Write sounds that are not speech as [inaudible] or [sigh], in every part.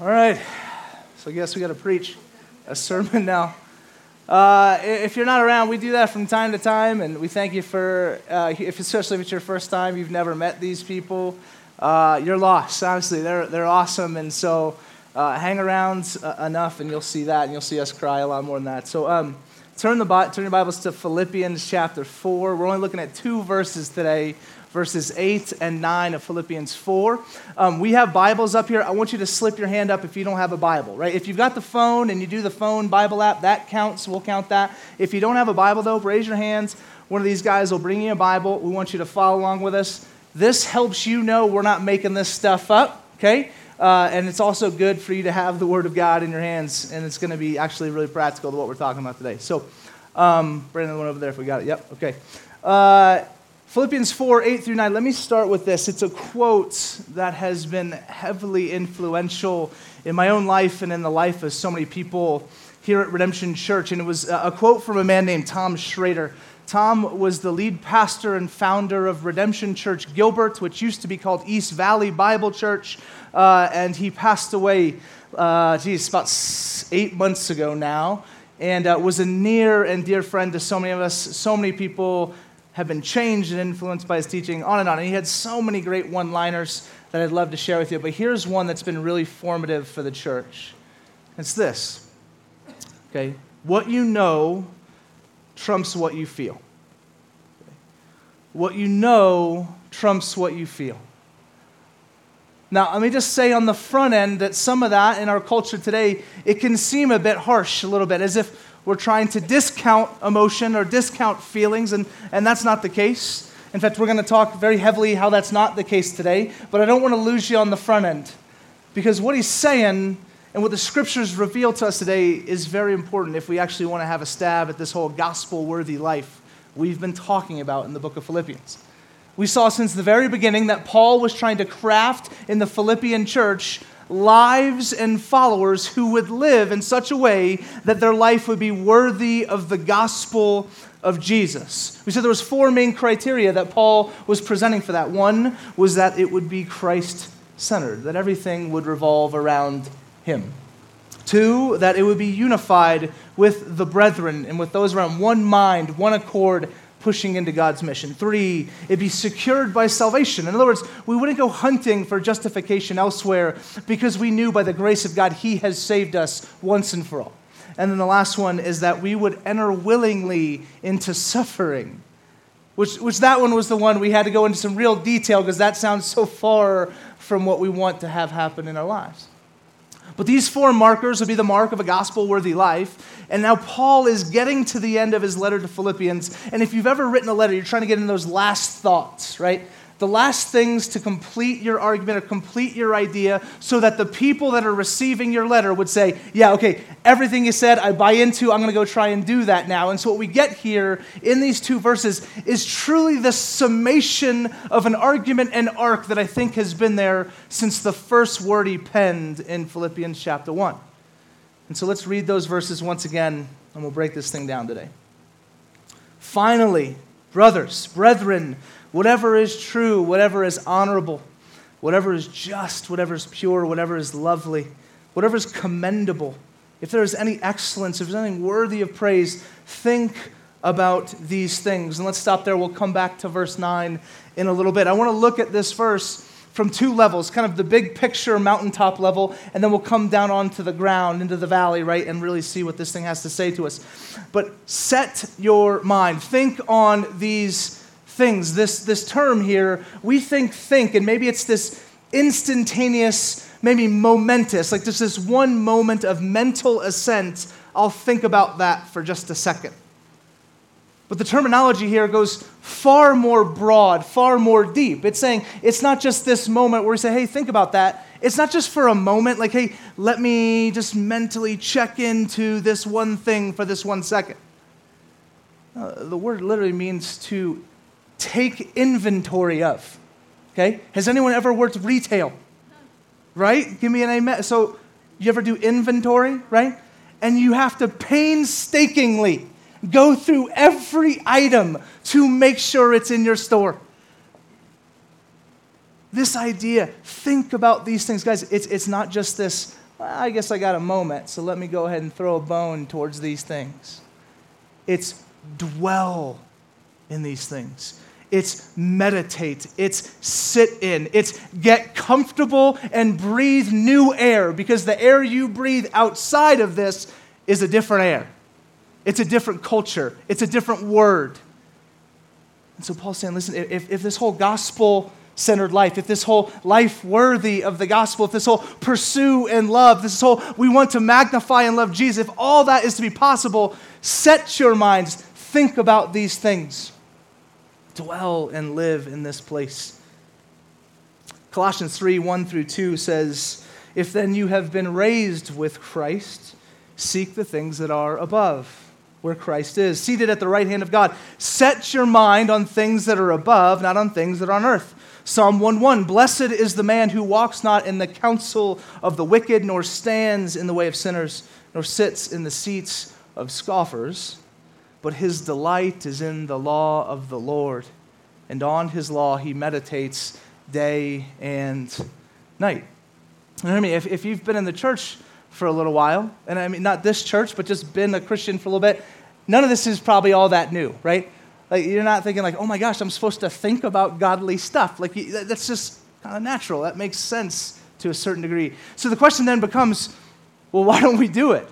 All right. So I guess we got to preach a sermon [laughs] now. Uh, if you're not around, we do that from time to time, and we thank you for, uh, if, especially if it's your first time, you've never met these people, uh, you're lost. Honestly, they're, they're awesome, and so uh, hang around uh, enough, and you'll see that, and you'll see us cry a lot more than that. So um, turn, the, turn your Bibles to Philippians chapter 4. We're only looking at two verses today verses 8 and 9 of Philippians 4. Um, we have Bibles up here. I want you to slip your hand up if you don't have a Bible, right? If you've got the phone and you do the phone Bible app, that counts. We'll count that. If you don't have a Bible, though, raise your hands. One of these guys will bring you a Bible. We want you to follow along with us. This helps you know we're not making this stuff up, okay? Uh, and it's also good for you to have the Word of God in your hands, and it's going to be actually really practical to what we're talking about today. So, um, Brandon, one over there if we got it. Yep, okay. Uh, Philippians 4 8 through 9. Let me start with this. It's a quote that has been heavily influential in my own life and in the life of so many people here at Redemption Church. And it was a quote from a man named Tom Schrader. Tom was the lead pastor and founder of Redemption Church Gilbert, which used to be called East Valley Bible Church. Uh, and he passed away, uh, geez, about eight months ago now. And uh, was a near and dear friend to so many of us. So many people have been changed and influenced by his teaching, on and on. And he had so many great one liners that I'd love to share with you. But here's one that's been really formative for the church it's this okay, what you know trumps what you feel. What you know trumps what you feel. Now, let me just say on the front end that some of that in our culture today, it can seem a bit harsh, a little bit, as if we're trying to discount emotion or discount feelings, and, and that's not the case. In fact, we're going to talk very heavily how that's not the case today, but I don't want to lose you on the front end. Because what he's saying and what the scriptures reveal to us today is very important if we actually want to have a stab at this whole gospel worthy life we've been talking about in the book of Philippians. We saw since the very beginning that Paul was trying to craft in the Philippian church lives and followers who would live in such a way that their life would be worthy of the gospel of Jesus. We said there was four main criteria that Paul was presenting for that. One was that it would be Christ centered, that everything would revolve around him. Two, that it would be unified with the brethren and with those around one mind, one accord, pushing into God's mission. Three, it'd be secured by salvation. In other words, we wouldn't go hunting for justification elsewhere because we knew by the grace of God He has saved us once and for all. And then the last one is that we would enter willingly into suffering. Which, which that one was the one we had to go into some real detail because that sounds so far from what we want to have happen in our lives. But these four markers would be the mark of a gospel worthy life. And now Paul is getting to the end of his letter to Philippians. And if you've ever written a letter, you're trying to get in those last thoughts, right? The last things to complete your argument or complete your idea so that the people that are receiving your letter would say, Yeah, okay, everything you said, I buy into. I'm going to go try and do that now. And so, what we get here in these two verses is truly the summation of an argument and arc that I think has been there since the first word he penned in Philippians chapter 1. And so, let's read those verses once again, and we'll break this thing down today. Finally, brothers, brethren, whatever is true, whatever is honorable, whatever is just, whatever is pure, whatever is lovely, whatever is commendable, if there is any excellence, if there's anything worthy of praise, think about these things. And let's stop there. We'll come back to verse 9 in a little bit. I want to look at this verse from two levels kind of the big picture mountaintop level, and then we'll come down onto the ground, into the valley, right, and really see what this thing has to say to us. But set your mind, think on these things. This, this term here, we think think, and maybe it's this instantaneous, maybe momentous, like just this one moment of mental assent. I'll think about that for just a second. But the terminology here goes far more broad, far more deep. It's saying it's not just this moment where we say, hey, think about that. It's not just for a moment, like, hey, let me just mentally check into this one thing for this one second. Uh, the word literally means to take inventory of. Okay? Has anyone ever worked retail? Right? Give me an amen. So, you ever do inventory, right? And you have to painstakingly go through every item to make sure it's in your store. This idea, think about these things, guys. It's, it's not just this well, I guess I got a moment, so let me go ahead and throw a bone towards these things. It's dwell in these things. It's meditate. It's sit in. It's get comfortable and breathe new air because the air you breathe outside of this is a different air. It's a different culture. It's a different word. And so Paul's saying, listen, if, if this whole gospel centered life, if this whole life worthy of the gospel, if this whole pursue and love, this whole we want to magnify and love Jesus, if all that is to be possible, set your minds, think about these things dwell and live in this place. Colossians 3 1 through 2 says, If then you have been raised with Christ, seek the things that are above, where Christ is, seated at the right hand of God. Set your mind on things that are above, not on things that are on earth. Psalm 1 1 Blessed is the man who walks not in the counsel of the wicked, nor stands in the way of sinners, nor sits in the seats of scoffers but his delight is in the law of the Lord. And on his law he meditates day and night. And I mean, if, if you've been in the church for a little while, and I mean, not this church, but just been a Christian for a little bit, none of this is probably all that new, right? Like, you're not thinking, like, oh my gosh, I'm supposed to think about godly stuff. Like, that's just kind of natural. That makes sense to a certain degree. So the question then becomes, well, why don't we do it?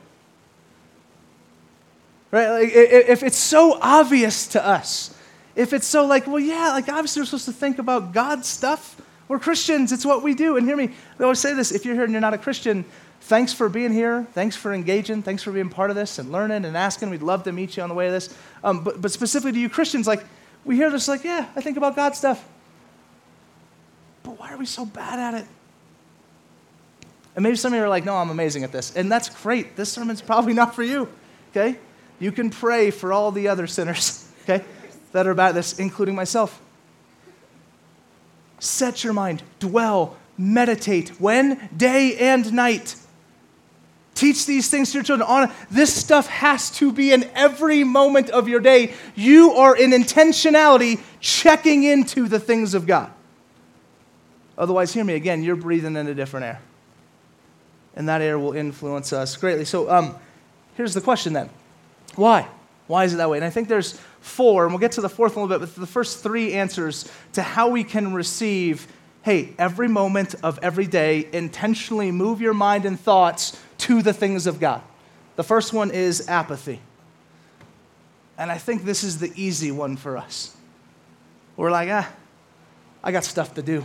Right? Like, if it's so obvious to us, if it's so like, well, yeah, like obviously we're supposed to think about God stuff. We're Christians, it's what we do. And hear me, we always say this if you're here and you're not a Christian, thanks for being here. Thanks for engaging. Thanks for being part of this and learning and asking. We'd love to meet you on the way of this. Um, but, but specifically to you Christians, like, we hear this, like, yeah, I think about God stuff. But why are we so bad at it? And maybe some of you are like, no, I'm amazing at this. And that's great. This sermon's [laughs] probably not for you, okay? You can pray for all the other sinners, [laughs] okay, that are about this, including myself. Set your mind, dwell, meditate. When? Day and night. Teach these things to your children. On this stuff has to be in every moment of your day. You are in intentionality checking into the things of God. Otherwise, hear me again, you're breathing in a different air. And that air will influence us greatly. So um, here's the question then why? Why is it that way? And I think there's four, and we'll get to the fourth in a little bit, but the first three answers to how we can receive hey, every moment of every day, intentionally move your mind and thoughts to the things of God. The first one is apathy. And I think this is the easy one for us. We're like, ah, I got stuff to do.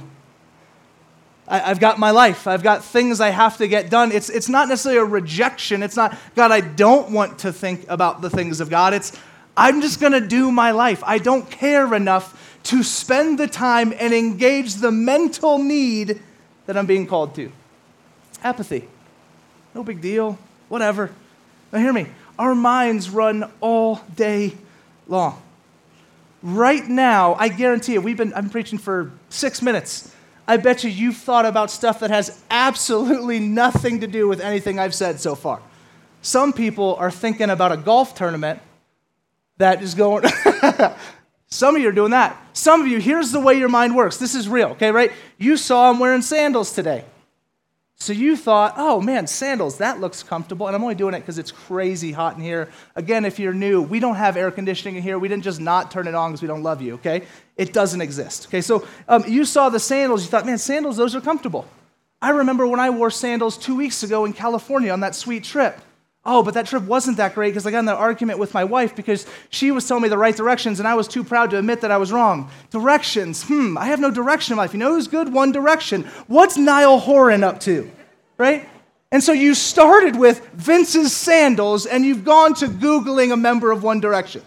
I, have got my life. I've got things I have to get done. It's, it's not necessarily a rejection. It's not, God, I don't want to think about the things of God. It's, I'm just going to do my life. I don't care enough to spend the time and engage the mental need that I'm being called to. Apathy. No big deal. Whatever. Now, hear me. Our minds run all day long. Right now, I guarantee you, we've been, I'm preaching for six minutes. I bet you you've thought about stuff that has absolutely nothing to do with anything I've said so far. Some people are thinking about a golf tournament that is going. [laughs] Some of you are doing that. Some of you, here's the way your mind works. This is real, okay, right? You saw him wearing sandals today. So you thought, oh man, sandals, that looks comfortable. And I'm only doing it because it's crazy hot in here. Again, if you're new, we don't have air conditioning in here. We didn't just not turn it on because we don't love you, okay? It doesn't exist, okay? So um, you saw the sandals, you thought, man, sandals, those are comfortable. I remember when I wore sandals two weeks ago in California on that sweet trip. Oh, but that trip wasn't that great because I got in an argument with my wife because she was telling me the right directions and I was too proud to admit that I was wrong. Directions. Hmm, I have no direction in life. You know who's good? One Direction. What's Niall Horan up to? Right? And so you started with Vince's sandals and you've gone to Googling a member of One Direction.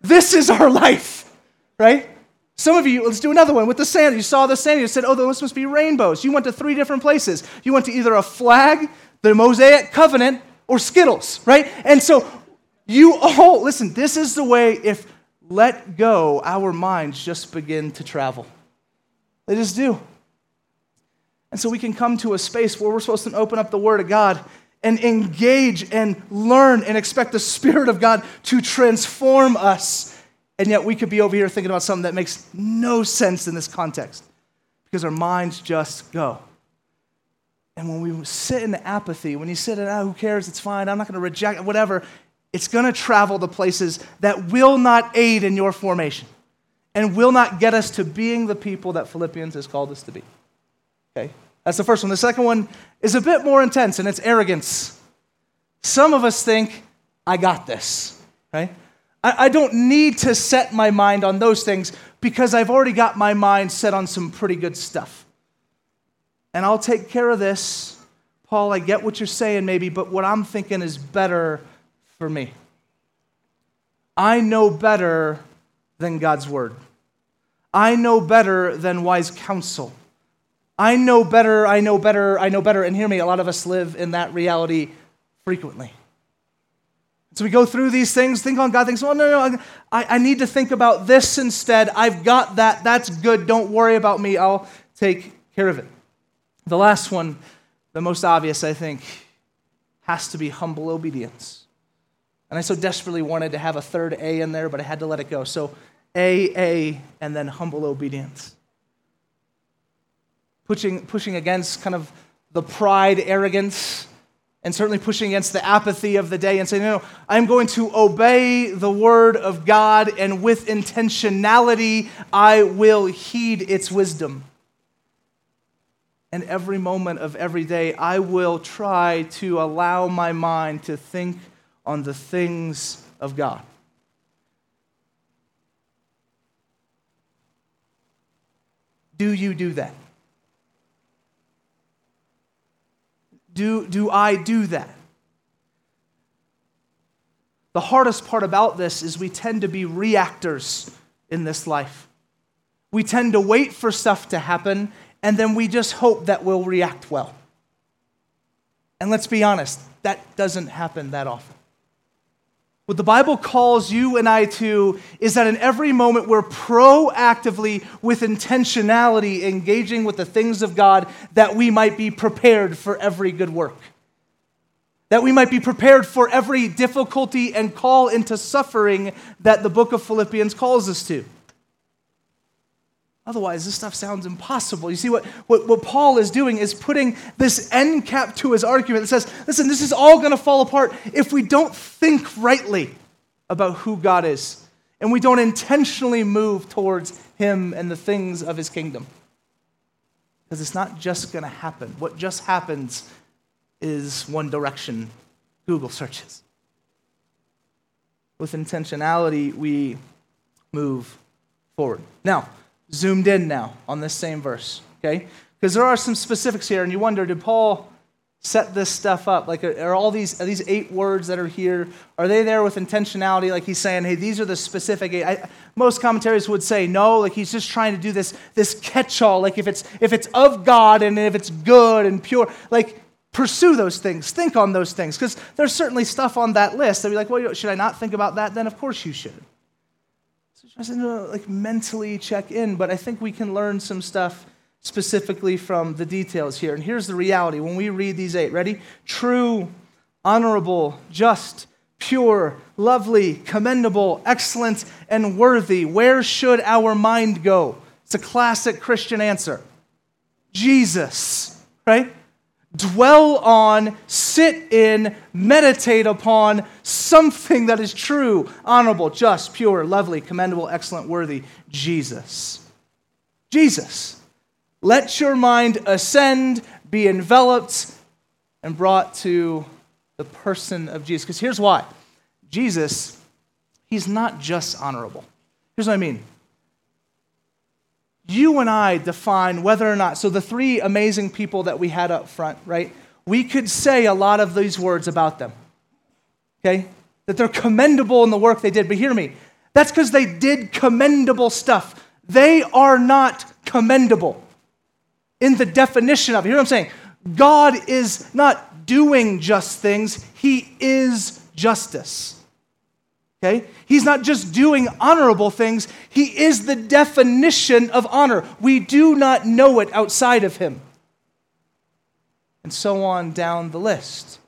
This is our life, right? Some of you, let's do another one with the sand. You saw the sand, you said, oh, those must be rainbows. You went to three different places. You went to either a flag, the Mosaic covenant, or Skittles, right? And so you all, listen, this is the way if let go, our minds just begin to travel. They just do. And so we can come to a space where we're supposed to open up the Word of God and engage and learn and expect the Spirit of God to transform us. And yet we could be over here thinking about something that makes no sense in this context because our minds just go. And when we sit in apathy, when you sit in, oh, ah, who cares, it's fine, I'm not going to reject whatever, it's going to travel to places that will not aid in your formation and will not get us to being the people that Philippians has called us to be. Okay? That's the first one. The second one is a bit more intense, and it's arrogance. Some of us think, I got this, right? I, I don't need to set my mind on those things because I've already got my mind set on some pretty good stuff. And I'll take care of this. Paul, I get what you're saying, maybe, but what I'm thinking is better for me. I know better than God's word. I know better than wise counsel. I know better, I know better, I know better. And hear me, a lot of us live in that reality frequently. So we go through these things, think on God, thinks, well, no, no, I, I need to think about this instead. I've got that. That's good. Don't worry about me. I'll take care of it. The last one, the most obvious, I think, has to be humble obedience. And I so desperately wanted to have a third A in there, but I had to let it go. So A, A, and then humble obedience pushing, pushing against kind of the pride, arrogance, and certainly pushing against the apathy of the day and saying, no, I'm going to obey the word of God, and with intentionality, I will heed its wisdom. And every moment of every day, I will try to allow my mind to think on the things of God. Do you do that? Do, do I do that? The hardest part about this is we tend to be reactors in this life. We tend to wait for stuff to happen, and then we just hope that we'll react well. And let's be honest, that doesn't happen that often. What the Bible calls you and I to is that in every moment we're proactively, with intentionality, engaging with the things of God that we might be prepared for every good work. That we might be prepared for every difficulty and call into suffering that the book of Philippians calls us to. Otherwise, this stuff sounds impossible. You see, what, what, what Paul is doing is putting this end cap to his argument that says, listen, this is all going to fall apart if we don't think rightly about who God is and we don't intentionally move towards him and the things of his kingdom. Because it's not just going to happen. What just happens is one direction Google searches. With intentionality, we move forward. Now, zoomed in now on this same verse, okay? Because there are some specifics here, and you wonder, did Paul set this stuff up? Like, are all these, are these eight words that are here, are they there with intentionality? Like he's saying, hey, these are the specific eight. I, most commentaries would say no, like he's just trying to do this, this catch-all. Like if it's, if it's of God and if it's good and pure, like pursue those things, think on those things. Because there's certainly stuff on that list that be like, well, should I not think about that? Then of course you should. Said, no, like mentally check in, but I think we can learn some stuff specifically from the details here. And here's the reality when we read these eight, ready? True, honorable, just, pure, lovely, commendable, excellent, and worthy. Where should our mind go? It's a classic Christian answer Jesus, right? Dwell on, sit in, meditate upon something that is true, honorable, just, pure, lovely, commendable, excellent, worthy Jesus. Jesus. Let your mind ascend, be enveloped, and brought to the person of Jesus. Because here's why Jesus, he's not just honorable. Here's what I mean you and I define whether or not, so the three amazing people that we had up front, right? We could say a lot of these words about them, okay? That they're commendable in the work they did. But hear me, that's because they did commendable stuff. They are not commendable in the definition of it. Hear what I'm saying? God is not doing just things, He is justice. Okay? He's not just doing honorable things, he is the definition of honor. We do not know it outside of him. And so on down the list.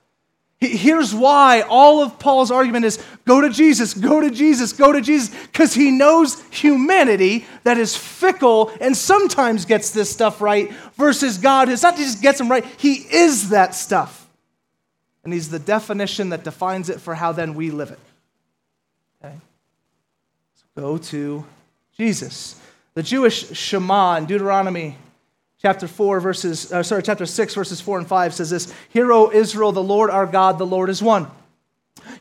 Here's why all of Paul's argument is go to Jesus, go to Jesus, go to Jesus, because he knows humanity that is fickle and sometimes gets this stuff right, versus God who's not just gets them right, he is that stuff. And he's the definition that defines it for how then we live it. Go to Jesus. The Jewish Shema in Deuteronomy chapter 4 verses uh, sorry chapter 6 verses 4 and 5 says this hear o israel the lord our god the lord is one.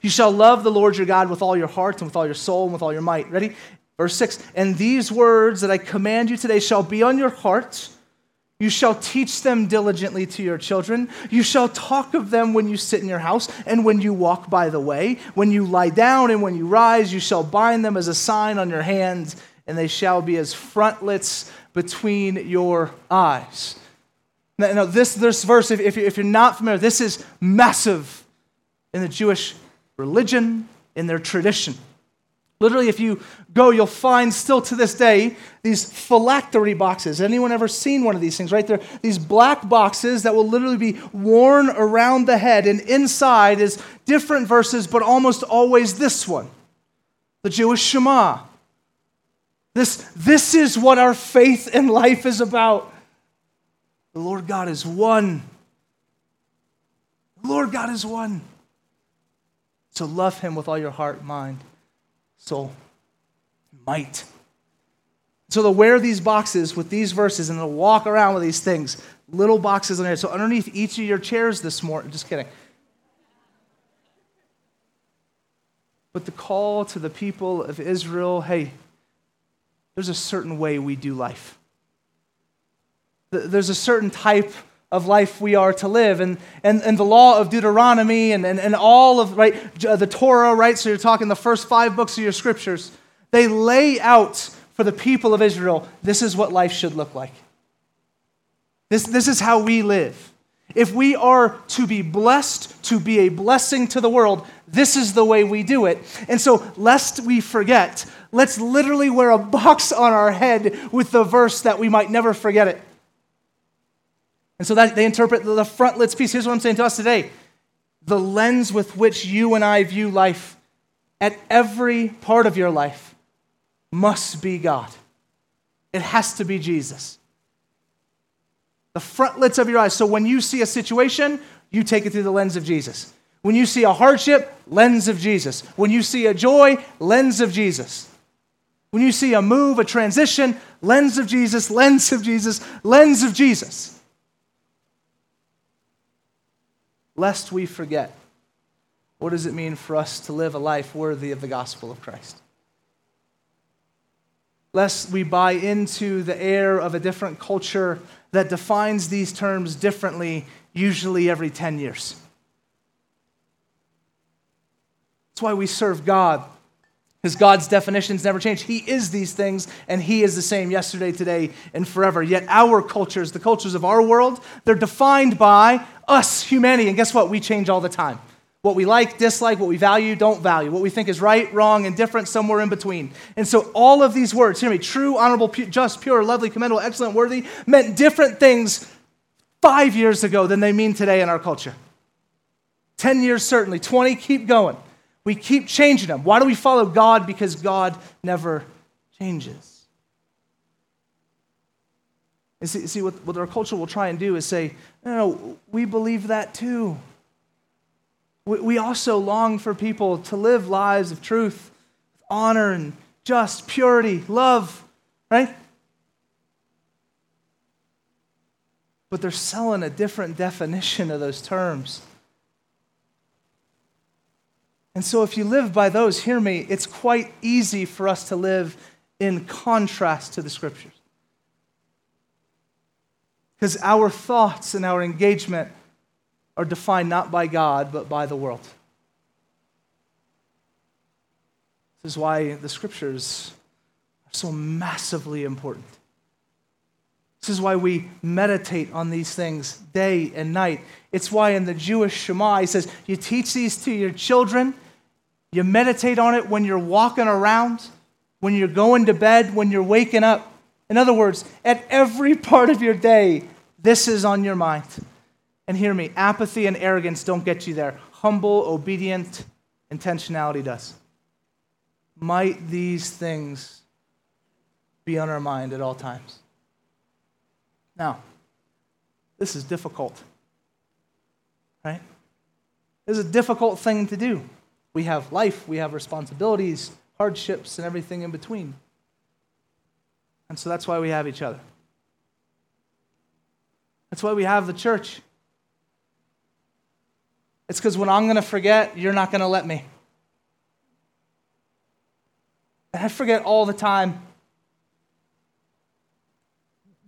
You shall love the lord your god with all your heart and with all your soul and with all your might. Ready? Verse 6 and these words that i command you today shall be on your heart you shall teach them diligently to your children. You shall talk of them when you sit in your house and when you walk by the way. When you lie down and when you rise, you shall bind them as a sign on your hands, and they shall be as frontlets between your eyes. Now, now this, this verse, if, if you're not familiar, this is massive in the Jewish religion, in their tradition. Literally, if you go, you'll find still to this day these phylactery boxes. Anyone ever seen one of these things, right? They're these black boxes that will literally be worn around the head, and inside is different verses, but almost always this one the Jewish Shema. This, this is what our faith and life is about. The Lord God is one. The Lord God is one. So love him with all your heart, mind, soul, might. So they'll wear these boxes with these verses and they'll walk around with these things, little boxes on there. So underneath each of your chairs this morning, just kidding. But the call to the people of Israel hey, there's a certain way we do life. There's a certain type of life we are to live. And, and, and the law of Deuteronomy and, and, and all of, right, uh, the Torah, right? So you're talking the first five books of your scriptures. They lay out for the people of Israel this is what life should look like. This, this is how we live. If we are to be blessed, to be a blessing to the world, this is the way we do it. And so, lest we forget, let's literally wear a box on our head with the verse that we might never forget it. And so that they interpret the frontlets piece. Here's what I'm saying to us today the lens with which you and I view life at every part of your life must be God. It has to be Jesus. The frontlets of your eyes. So when you see a situation, you take it through the lens of Jesus. When you see a hardship, lens of Jesus. When you see a joy, lens of Jesus. When you see a move, a transition, lens of Jesus, lens of Jesus, lens of Jesus. Lest we forget, what does it mean for us to live a life worthy of the gospel of Christ? Lest we buy into the air of a different culture that defines these terms differently, usually every 10 years. That's why we serve God, because God's definitions never change. He is these things, and He is the same yesterday, today, and forever. Yet our cultures, the cultures of our world, they're defined by us, humanity. And guess what? We change all the time. What we like, dislike, what we value, don't value, what we think is right, wrong, indifferent, somewhere in between. And so all of these words, hear me, true, honorable, pu- just, pure, lovely, commendable, excellent, worthy, meant different things five years ago than they mean today in our culture. 10 years, certainly. 20, keep going. We keep changing them. Why do we follow God? Because God never changes. And see, see what, what our culture will try and do is say, no, no, we believe that too. We also long for people to live lives of truth, honor, and just, purity, love, right? But they're selling a different definition of those terms. And so, if you live by those, hear me, it's quite easy for us to live in contrast to the scriptures. Because our thoughts and our engagement are defined not by God, but by the world. This is why the scriptures are so massively important. This is why we meditate on these things day and night. It's why in the Jewish Shema, he says, You teach these to your children, you meditate on it when you're walking around, when you're going to bed, when you're waking up. In other words, at every part of your day, this is on your mind. And hear me apathy and arrogance don't get you there. Humble, obedient intentionality does. Might these things be on our mind at all times? Now, this is difficult, right? This is a difficult thing to do. We have life, we have responsibilities, hardships, and everything in between. And so that's why we have each other. That's why we have the church. It's because when I'm going to forget, you're not going to let me. I forget all the time.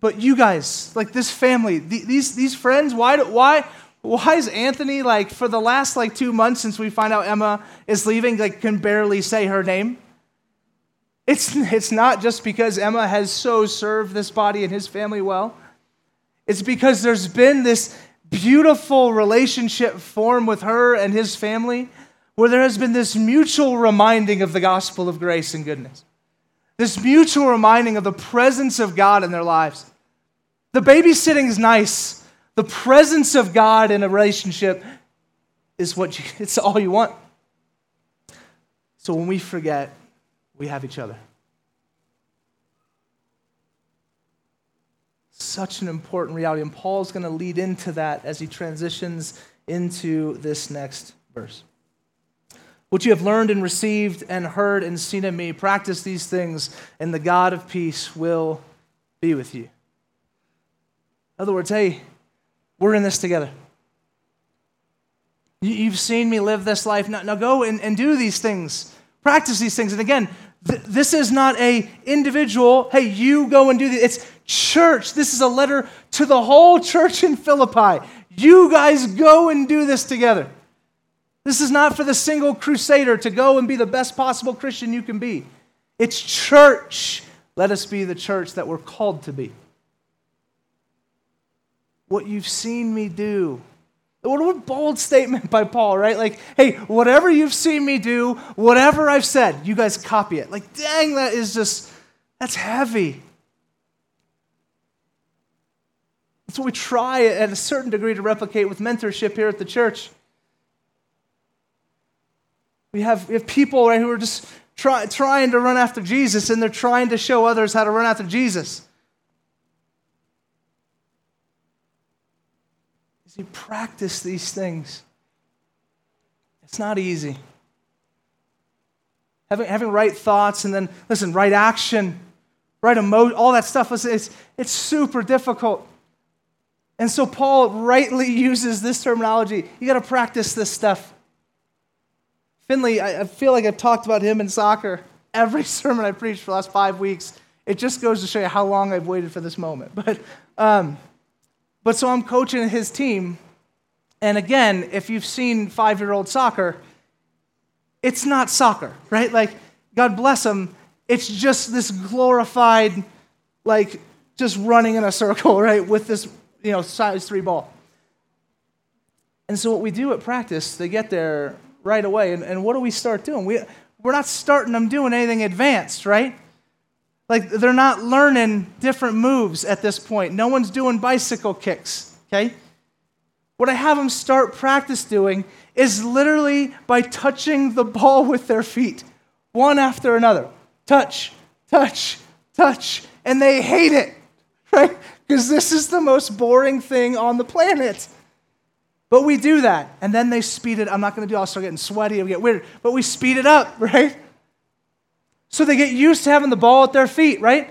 But you guys, like this family, these, these friends, why, why, why is Anthony, like, for the last, like, two months since we find out Emma is leaving, like, can barely say her name? It's, it's not just because Emma has so served this body and his family well. It's because there's been this beautiful relationship formed with her and his family where there has been this mutual reminding of the gospel of grace and goodness. This mutual reminding of the presence of God in their lives. The babysitting is nice. The presence of God in a relationship is what you, [laughs] it's all you want. So when we forget, we have each other. Such an important reality. And Paul's going to lead into that as he transitions into this next verse. What you have learned and received and heard and seen in me, practice these things, and the God of peace will be with you. Other words, hey, we're in this together. You've seen me live this life. Now, now go and, and do these things. Practice these things. And again, th- this is not a individual, hey, you go and do this. It's church. This is a letter to the whole church in Philippi. You guys go and do this together. This is not for the single crusader to go and be the best possible Christian you can be. It's church. Let us be the church that we're called to be what you've seen me do. What a bold statement by Paul, right? Like, hey, whatever you've seen me do, whatever I've said, you guys copy it. Like, dang, that is just, that's heavy. That's what we try at a certain degree to replicate with mentorship here at the church. We have, we have people right, who are just try, trying to run after Jesus and they're trying to show others how to run after Jesus. You practice these things. It's not easy. Having, having right thoughts and then, listen, right action, right emotion, all that stuff, it's, it's super difficult. And so Paul rightly [laughs] uses this terminology. You got to practice this stuff. Finley, I, I feel like I've talked about him in soccer every [laughs] sermon I preached for the last five weeks. It just goes to show you how long I've waited for this moment. But um, but so I'm coaching his team. And again, if you've seen five year old soccer, it's not soccer, right? Like, God bless them. It's just this glorified, like, just running in a circle, [laughs] right? With this, you know, size three ball. And so what we do at practice, they get there right away. And, and what do we start doing? We, we're not starting them doing anything advanced, right? Like they're not learning different moves at this point. No one's doing bicycle kicks, okay? What I have them start practice doing is literally by touching the ball [laughs] with their feet, one after another. Touch, touch, touch. And they hate it, [laughs] right? Because this is the most boring thing on the planet. But we do that, and then they speed it. I'm not going to do. I'll start getting sweaty. I'll get weird. But we speed it up, [laughs] right? So they get used to having the ball at their feet, right?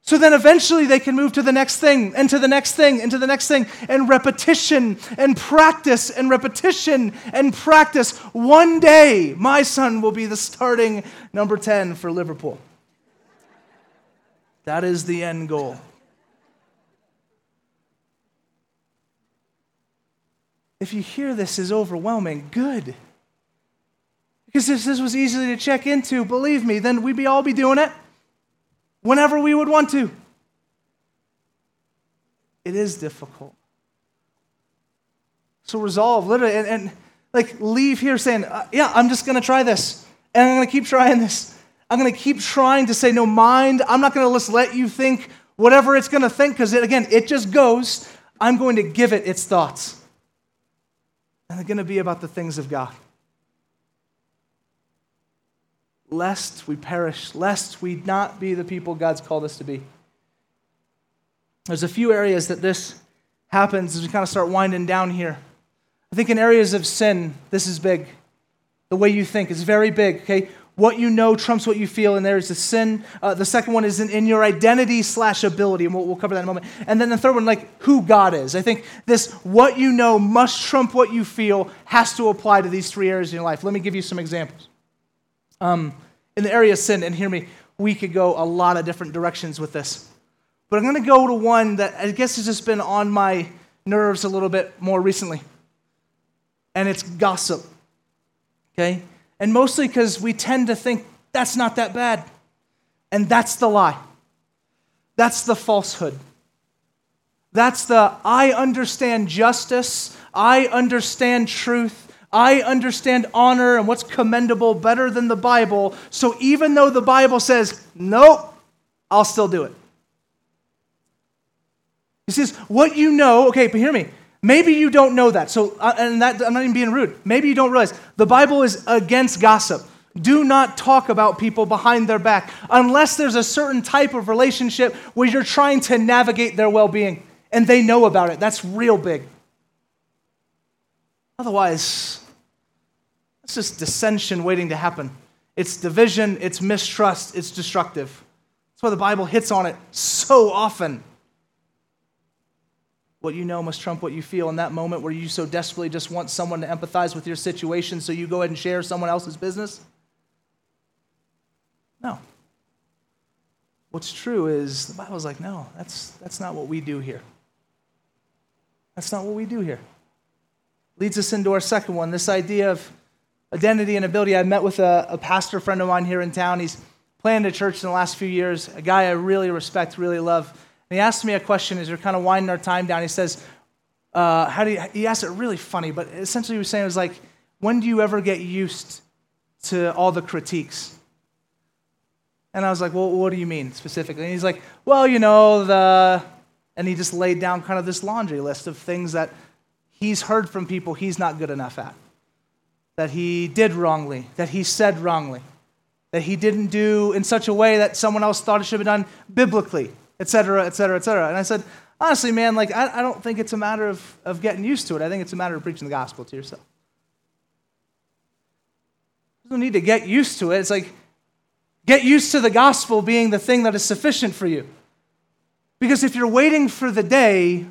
So then eventually they can move to the next thing, and to the next thing, and to the next thing, and repetition, and practice, and repetition, and practice. One day, my son will be the starting number 10 for Liverpool. That is the end goal. If you hear this is overwhelming, good. Because if this was easy to check into, believe me, then we'd be all be doing it whenever we would want to. It is difficult. So resolve, literally, and, and like leave here saying, uh, yeah, I'm just going to try this. And I'm going to keep trying this. I'm going to keep trying to say, no, mind, I'm not going to just let you think whatever it's going to think, because again, it just goes. I'm going to give it its thoughts. And they're going to be about the things of God. Lest we perish, lest we not be the people God's called us to be. There's a few areas that this happens as we kind of start winding down here. I think in areas of sin, this is big. The way you think is very big, okay? What you know trumps what you feel, and there's the sin. Uh, the second one is in, in your identity slash ability, and we'll, we'll, cover that in a moment. And then the third one, like who God is. I think this what you know must trump what you feel has to apply to these three areas in your life. Let me give you some examples. Um, in the area of sin, and hear me, we could go a lot of different directions with this. But I'm going to go to one that I guess has just been on my nerves a little bit more recently, and it's gossip. Okay? And mostly because we tend to think that's not that bad. And that's the lie. That's the falsehood. That's the I understand justice, I understand truth, I understand honor and what's commendable better than the Bible. So even though the Bible says, nope, I'll still do it. He says, what you know, okay, but hear me. Maybe you don't know that. So, uh, and that, I'm not even being rude. Maybe you don't realize the Bible is against gossip. Do not talk about people behind their back unless there's a certain type of relationship where you're trying to navigate their well being and they know about it. That's real big. Otherwise, it's just dissension waiting to happen. It's division, it's mistrust, it's destructive. That's why the Bible hits on it so often. What you know must trump what you feel in that moment where you so desperately just want someone to empathize with your situation, so you go ahead and share someone else's business? No. What's true is the Bible's like, no, that's, that's not what we do here. That's not what we do here. Leads us into our second one this idea of identity and ability. I met with a, a pastor friend of mine here in town. He's planned a church in the last few years, a guy I really respect, really love. And he asked me a question as we are kind of winding our time down. He says, uh, how do you, he asked it really funny, but essentially he was saying, it was like, when do you ever get used to all the critiques? And I was like, well, what do you mean specifically? And he's like, well, you know, the, and he just laid down kind of this laundry list of things that he's heard from people he's not good enough at, that he did wrongly, that he said wrongly, that he didn't do in such a way that someone else thought it should been done biblically etc., etc., et cetera, et cetera. And I said, honestly, man, like, I, I don't think it's a matter of, of getting used to it. I think it's a matter of preaching the gospel to yourself. There's no need to get used to it. It's like, get used to the gospel being the thing that is sufficient for you. Because if you're waiting for the day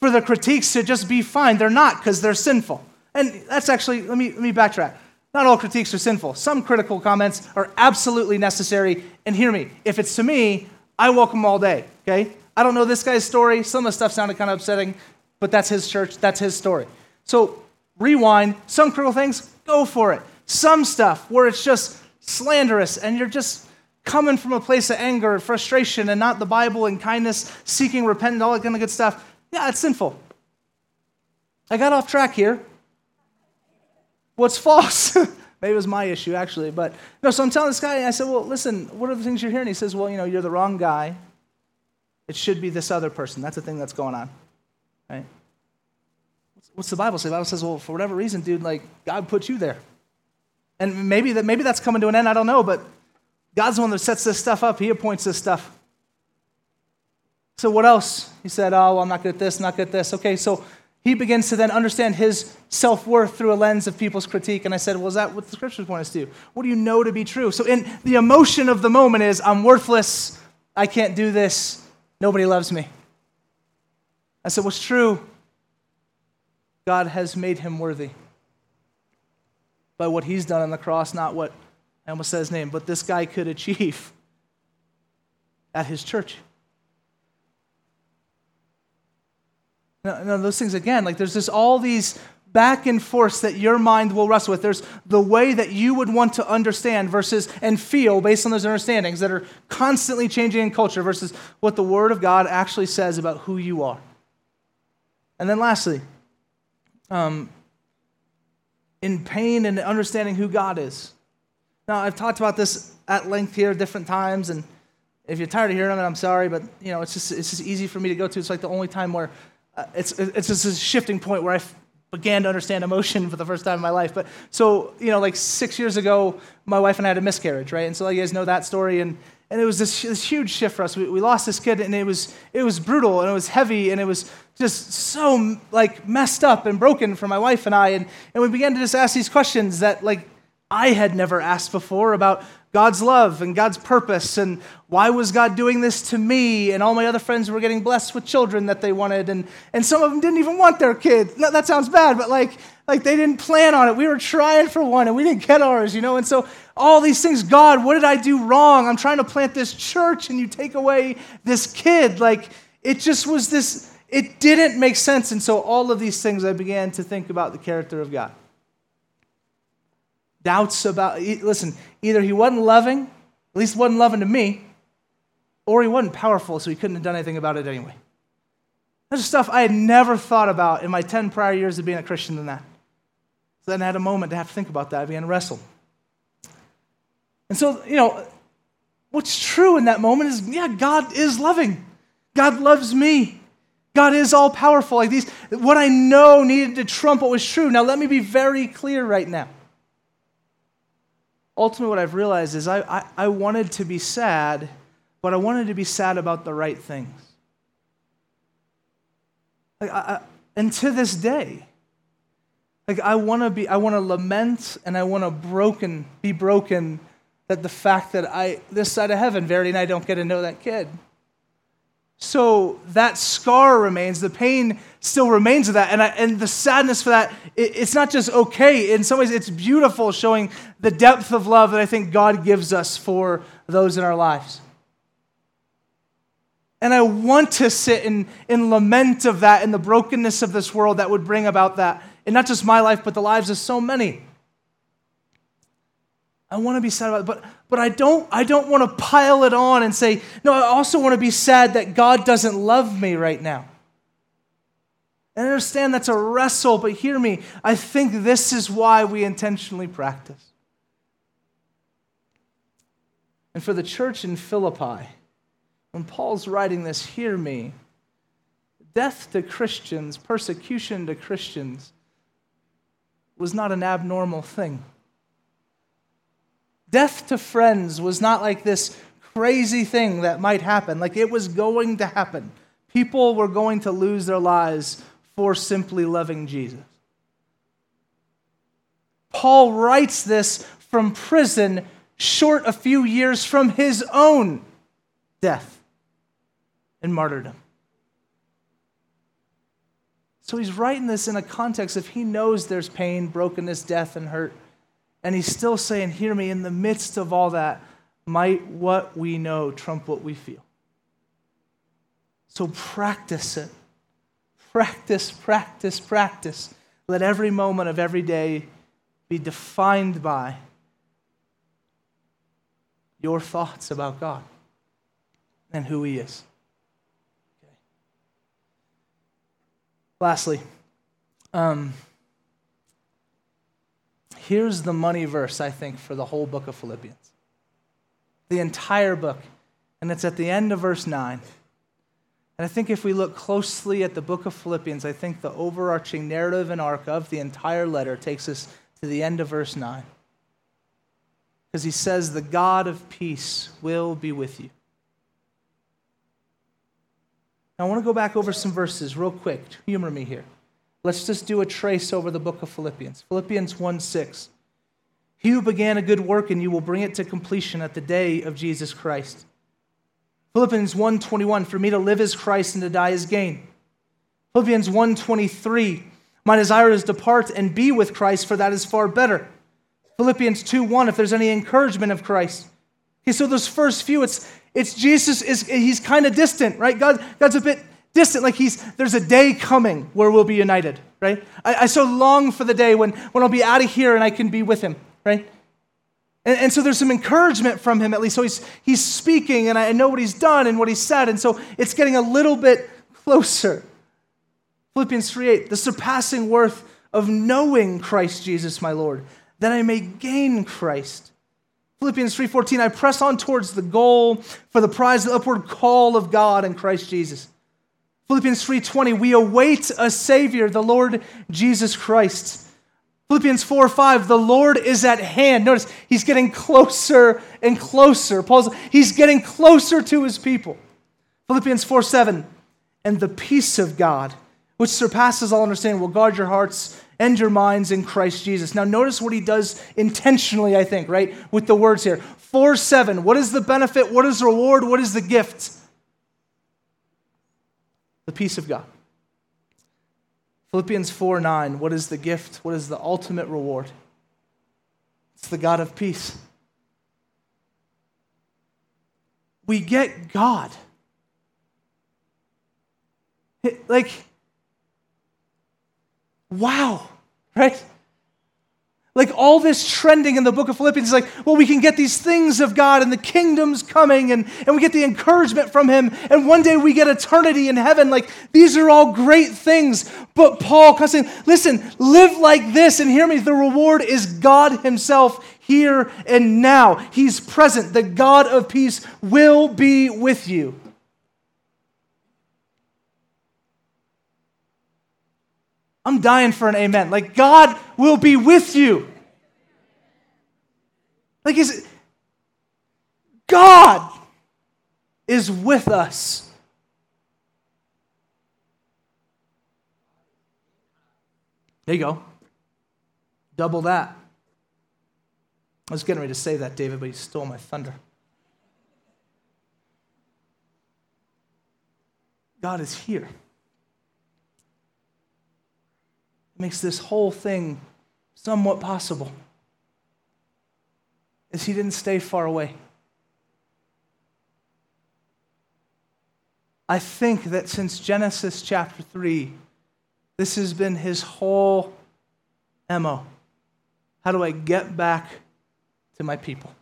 for the critiques to just be fine, they're not because they're sinful. And that's actually, let me, let me backtrack. Not all critiques are sinful. Some critical comments are absolutely necessary. And hear me, if it's to me, I welcome all day, okay? I don't know this guy's story. Some of the stuff sounded kind of upsetting, but that's his church, that's his story. So rewind. Some critical things, go for it. Some stuff where it's just slanderous and you're just coming from a place of anger and frustration and not the Bible and kindness, seeking repentance, all that kind of good stuff. Yeah, it's sinful. I got off track here. What's false? [laughs] Maybe it was my issue, actually. But no, so I'm telling this guy, I said, well, listen, what are the things you're hearing? He says, well, you know, you're the wrong guy. It should be this other person. That's the thing that's going on, right? What's the Bible say? The Bible says, well, for whatever reason, dude, like, God put you there. And maybe, that, maybe that's coming to an end, I don't know, but God's the one that sets this stuff up. He appoints this stuff. So what else? He said, oh, well, I'm not good at this, not good at this. Okay, so he begins to then understand his self worth through a lens of people's critique. And I said, Well, is that what the scriptures want us to do? What do you know to be true? So, in the emotion of the moment is, I'm worthless. I can't do this. Nobody loves me. I said, What's true? God has made him worthy by what he's done on the cross, not what I almost said his name, but this guy could achieve at his church. No, those things again, like there's just all these back and forth that your mind will wrestle with. There's the way that you would want to understand versus and feel based on those understandings that are constantly changing in culture versus what the Word of God actually says about who you are. And then lastly, um, in pain and understanding who God is. Now, I've talked about this at length here different times, and if you're tired of hearing it, I'm sorry, but you know, it's just it's just easy for me to go to. It's like the only time where uh, it's, it's just a shifting point where I began to understand emotion for the first time in my life. But so, you know, like six years ago, my wife and I had a miscarriage, right? And so you guys know that story. And, and it was this, this huge shift for us. We, we lost this kid, and it was, it was brutal, and it was heavy, and it was just so, like, messed up and broken for my wife and I. And, and we began to just ask these questions that, like, I had never asked before about God's love and God's purpose and why was God doing this to me? And all my other friends were getting blessed with children that they wanted, and, and some of them didn't even want their kids. No, that sounds bad, but like, like they didn't plan on it. We were trying for one and we didn't get ours, you know? And so all these things, God, what did I do wrong? I'm trying to plant this church and you take away this kid. Like, it just was this, it didn't make sense. And so all of these things, I began to think about the character of God doubts about, listen, either he wasn't loving, at least wasn't loving to me, or he wasn't powerful, so he couldn't have done anything about it anyway. That's stuff I had never thought about in my 10 prior years of being a Christian than that. So then I had a moment to have to think about that. I began to wrestle. And so, you know, what's true in that moment is, yeah, God is loving. God loves me. God is all powerful. Like these, what I know needed to trump what was true. Now, let me be very clear right now ultimately, what I've realized is I, I, I wanted to be sad, but I wanted to be sad about the right things. Like I, I, and to this day, like I want to be, I want to lament and I want to broken, be broken that the fact that I, this side of heaven, Verity and I don't get to know that kid. So that scar remains, the pain still remains of that. And, I, and the sadness for that, it, it's not just okay. In some ways, it's beautiful, showing the depth of love that I think God gives us for those in our lives. And I want to sit in, in lament of that and the brokenness of this world that would bring about that. And not just my life, but the lives of so many. I want to be sad about it, but, but I don't, I don't want to pile it on and say, no, I also want to be sad that God doesn't love me right now. I understand that's a wrestle, but hear me. I think this is why we intentionally practice. And for the church in Philippi, when Paul's writing this, hear me. Death to Christians, persecution to Christians, was not an abnormal thing. Death to friends was not like this crazy thing that might happen, like it was going to happen. People were going to lose their lives for simply loving Jesus. Paul writes this from prison, short a few years from his own death and martyrdom. So he's writing this in a context of he knows there's pain, brokenness, death, and hurt. And he's still saying, Hear me, in the midst of all that, might what we know trump what we feel. So practice it. Practice, practice, practice. Let every moment of every day be defined by your thoughts about God and who He is. Okay. Lastly, um, here's the money verse, I think, for the whole book of Philippians. The entire book. And it's at the end of verse 9. And I think if we look closely at the book of Philippians, I think the overarching narrative and arc of the entire letter takes us to the end of verse 9. Because he says, The God of peace will be with you. Now, I want to go back over some verses real quick. Humor me here. Let's just do a trace over the book of Philippians. Philippians 1 6. He who began a good work in you will bring it to completion at the day of Jesus Christ. Philippians 1:21 For me to live is Christ and to die is gain. Philippians 1:23 My desire is to depart and be with Christ for that is far better. Philippians 2:1 If there's any encouragement of Christ. Okay, so those first few it's it's Jesus is he's kind of distant, right? God God's a bit distant, like he's, there's a day coming where we'll be united, right? I, I so long for the day when, when I'll be out of here and I can be with him, right? And, and so there's some encouragement from him at least. So he's, he's speaking and I know what he's done and what he said. And so it's getting a little bit closer. Philippians 3.8, the surpassing worth of knowing Christ Jesus my Lord, that I may gain Christ. Philippians 3:14 I press on towards the goal for the prize the upward call of God in Christ Jesus. Philippians 3:20, we await a savior, the Lord Jesus Christ. Philippians 4 5, the Lord is at hand. Notice he's getting closer and closer. Paul's he's getting closer to his people. Philippians 4 7, and the peace of God, which surpasses all understanding, will guard your hearts and your minds in Christ Jesus. Now, notice what he does intentionally, I think, right? With the words here. 4 7, what is the benefit? What is the reward? What is the gift? Peace of God. Philippians 4 9, what is the gift? What is the ultimate reward? It's the God of peace. We get God. Like, wow, right? Like all this trending in the book of Philippians is like, well, we can get these things of God and the kingdom's coming and, and we get the encouragement from Him and one day we get eternity in heaven. Like these are all great things. But Paul comes saying, listen, live like this and hear me. The reward is God Himself here and now. He's present. The God of peace will be with you. I'm dying for an amen. Like, God will be with you. Like, is God is with us. There you go. Double that. I was getting ready to say that, David, but you stole my thunder. God is here. Makes this whole thing somewhat possible is he didn't stay far away. I think that since Genesis chapter 3, this has been his whole MO. How do I get back to my people?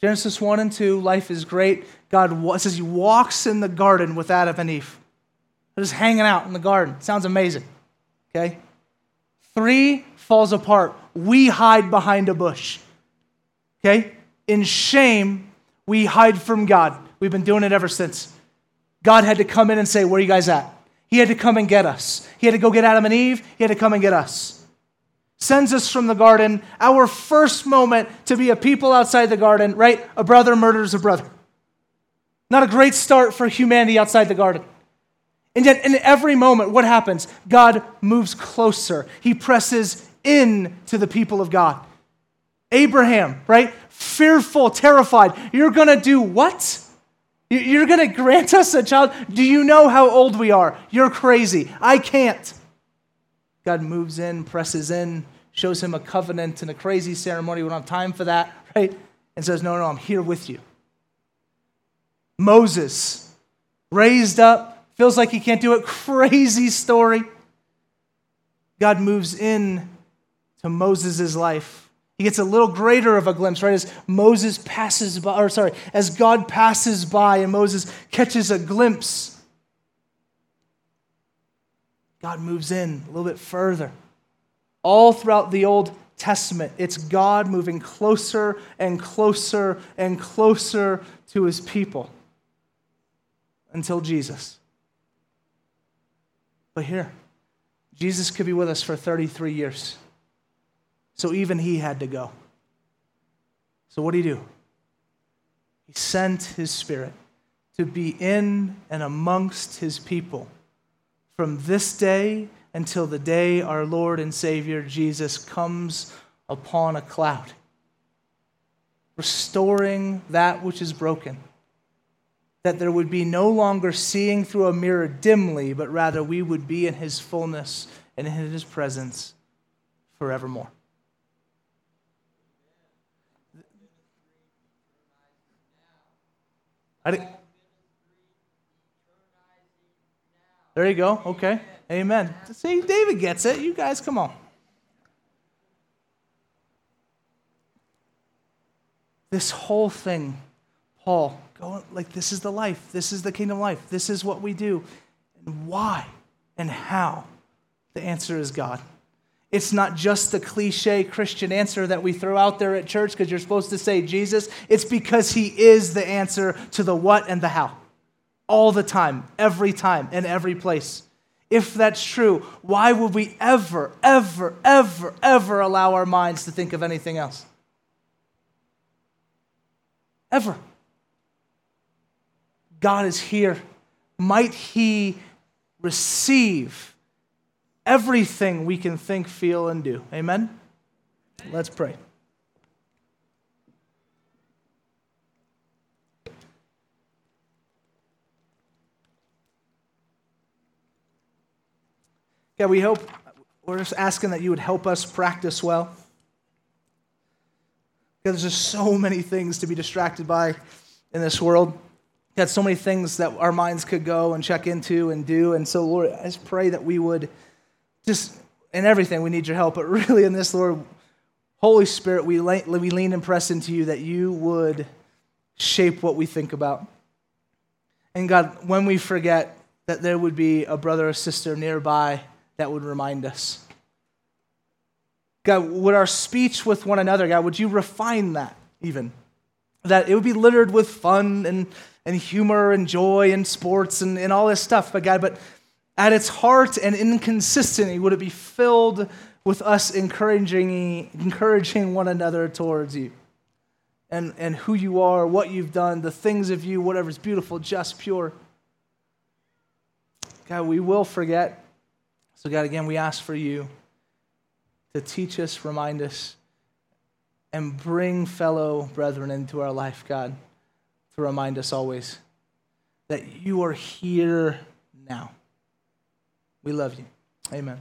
Genesis 1 and 2, life is great. God says he walks in the garden with Adam and Eve. They're just hanging out in the garden. Sounds amazing. Okay? Three falls apart. We hide behind a bush. Okay? In shame, we hide from God. We've been doing it ever since. God had to come in and say, Where are you guys at? He had to come and get us. He had to go get Adam and Eve. He had to come and get us. Sends us from the garden. Our first moment to be a people outside the garden, right? A brother murders a brother. Not a great start for humanity outside the garden. And yet, in every moment, what happens? God moves closer. He presses in to the people of God. Abraham, right? Fearful, terrified. You're going to do what? You're going to grant us a child? Do you know how old we are? You're crazy. I can't. God moves in, presses in, shows him a covenant and a crazy ceremony. We don't have time for that, right? And says, No, no, I'm here with you. Moses, raised up, feels like he can't do it. Crazy story. God moves in to Moses' life. He gets a little greater of a glimpse, right? As Moses passes by, or sorry, as God passes by and Moses catches a glimpse, God moves in a little bit further. All throughout the Old Testament, it's God moving closer and closer and closer to his people until Jesus. But here, Jesus could be with us for 33 years. So even he had to go. So what did he do? He sent his spirit to be in and amongst his people from this day until the day our Lord and Savior Jesus comes upon a cloud, restoring that which is broken that there would be no longer seeing through a mirror dimly, but rather we would be in his fullness and in his presence forevermore. there you go. Okay. Amen. See, David gets it. You guys, come on. This whole thing, Paul Go, like, this is the life. This is the kingdom life. This is what we do. And why and how? The answer is God. It's not just the cliche Christian answer that we throw out there at church because you're supposed to say Jesus. It's because He is the answer to the what and the how. all the time, every time, in every place. If that's true, why would we ever, ever, ever, ever allow our minds to think of anything else? Ever. God is here. Might He receive everything we can think, feel, and do. Amen? Let's pray. Yeah, we hope, we're just asking that you would help us practice well. Because there's just so many things to be distracted by in this world. Got so many things that our minds could go and check into and do. And so, Lord, I just pray that we would just, in everything, we need your help. But really, in this, Lord, Holy Spirit, we, we lean and press into you that you would shape what we think about. And God, when we forget, that there would be a brother or sister nearby that would remind us. God, would our speech with one another, God, would you refine that even? That it would be littered with fun and and humor and joy and sports and, and all this stuff, but God, but at its heart and inconsistency, would it be filled with us encouraging, encouraging one another towards you and, and who you are, what you've done, the things of you, whatever's beautiful, just, pure. God, we will forget. So, God, again, we ask for you to teach us, remind us, and bring fellow brethren into our life, God to remind us always that you are here now. We love you. Amen.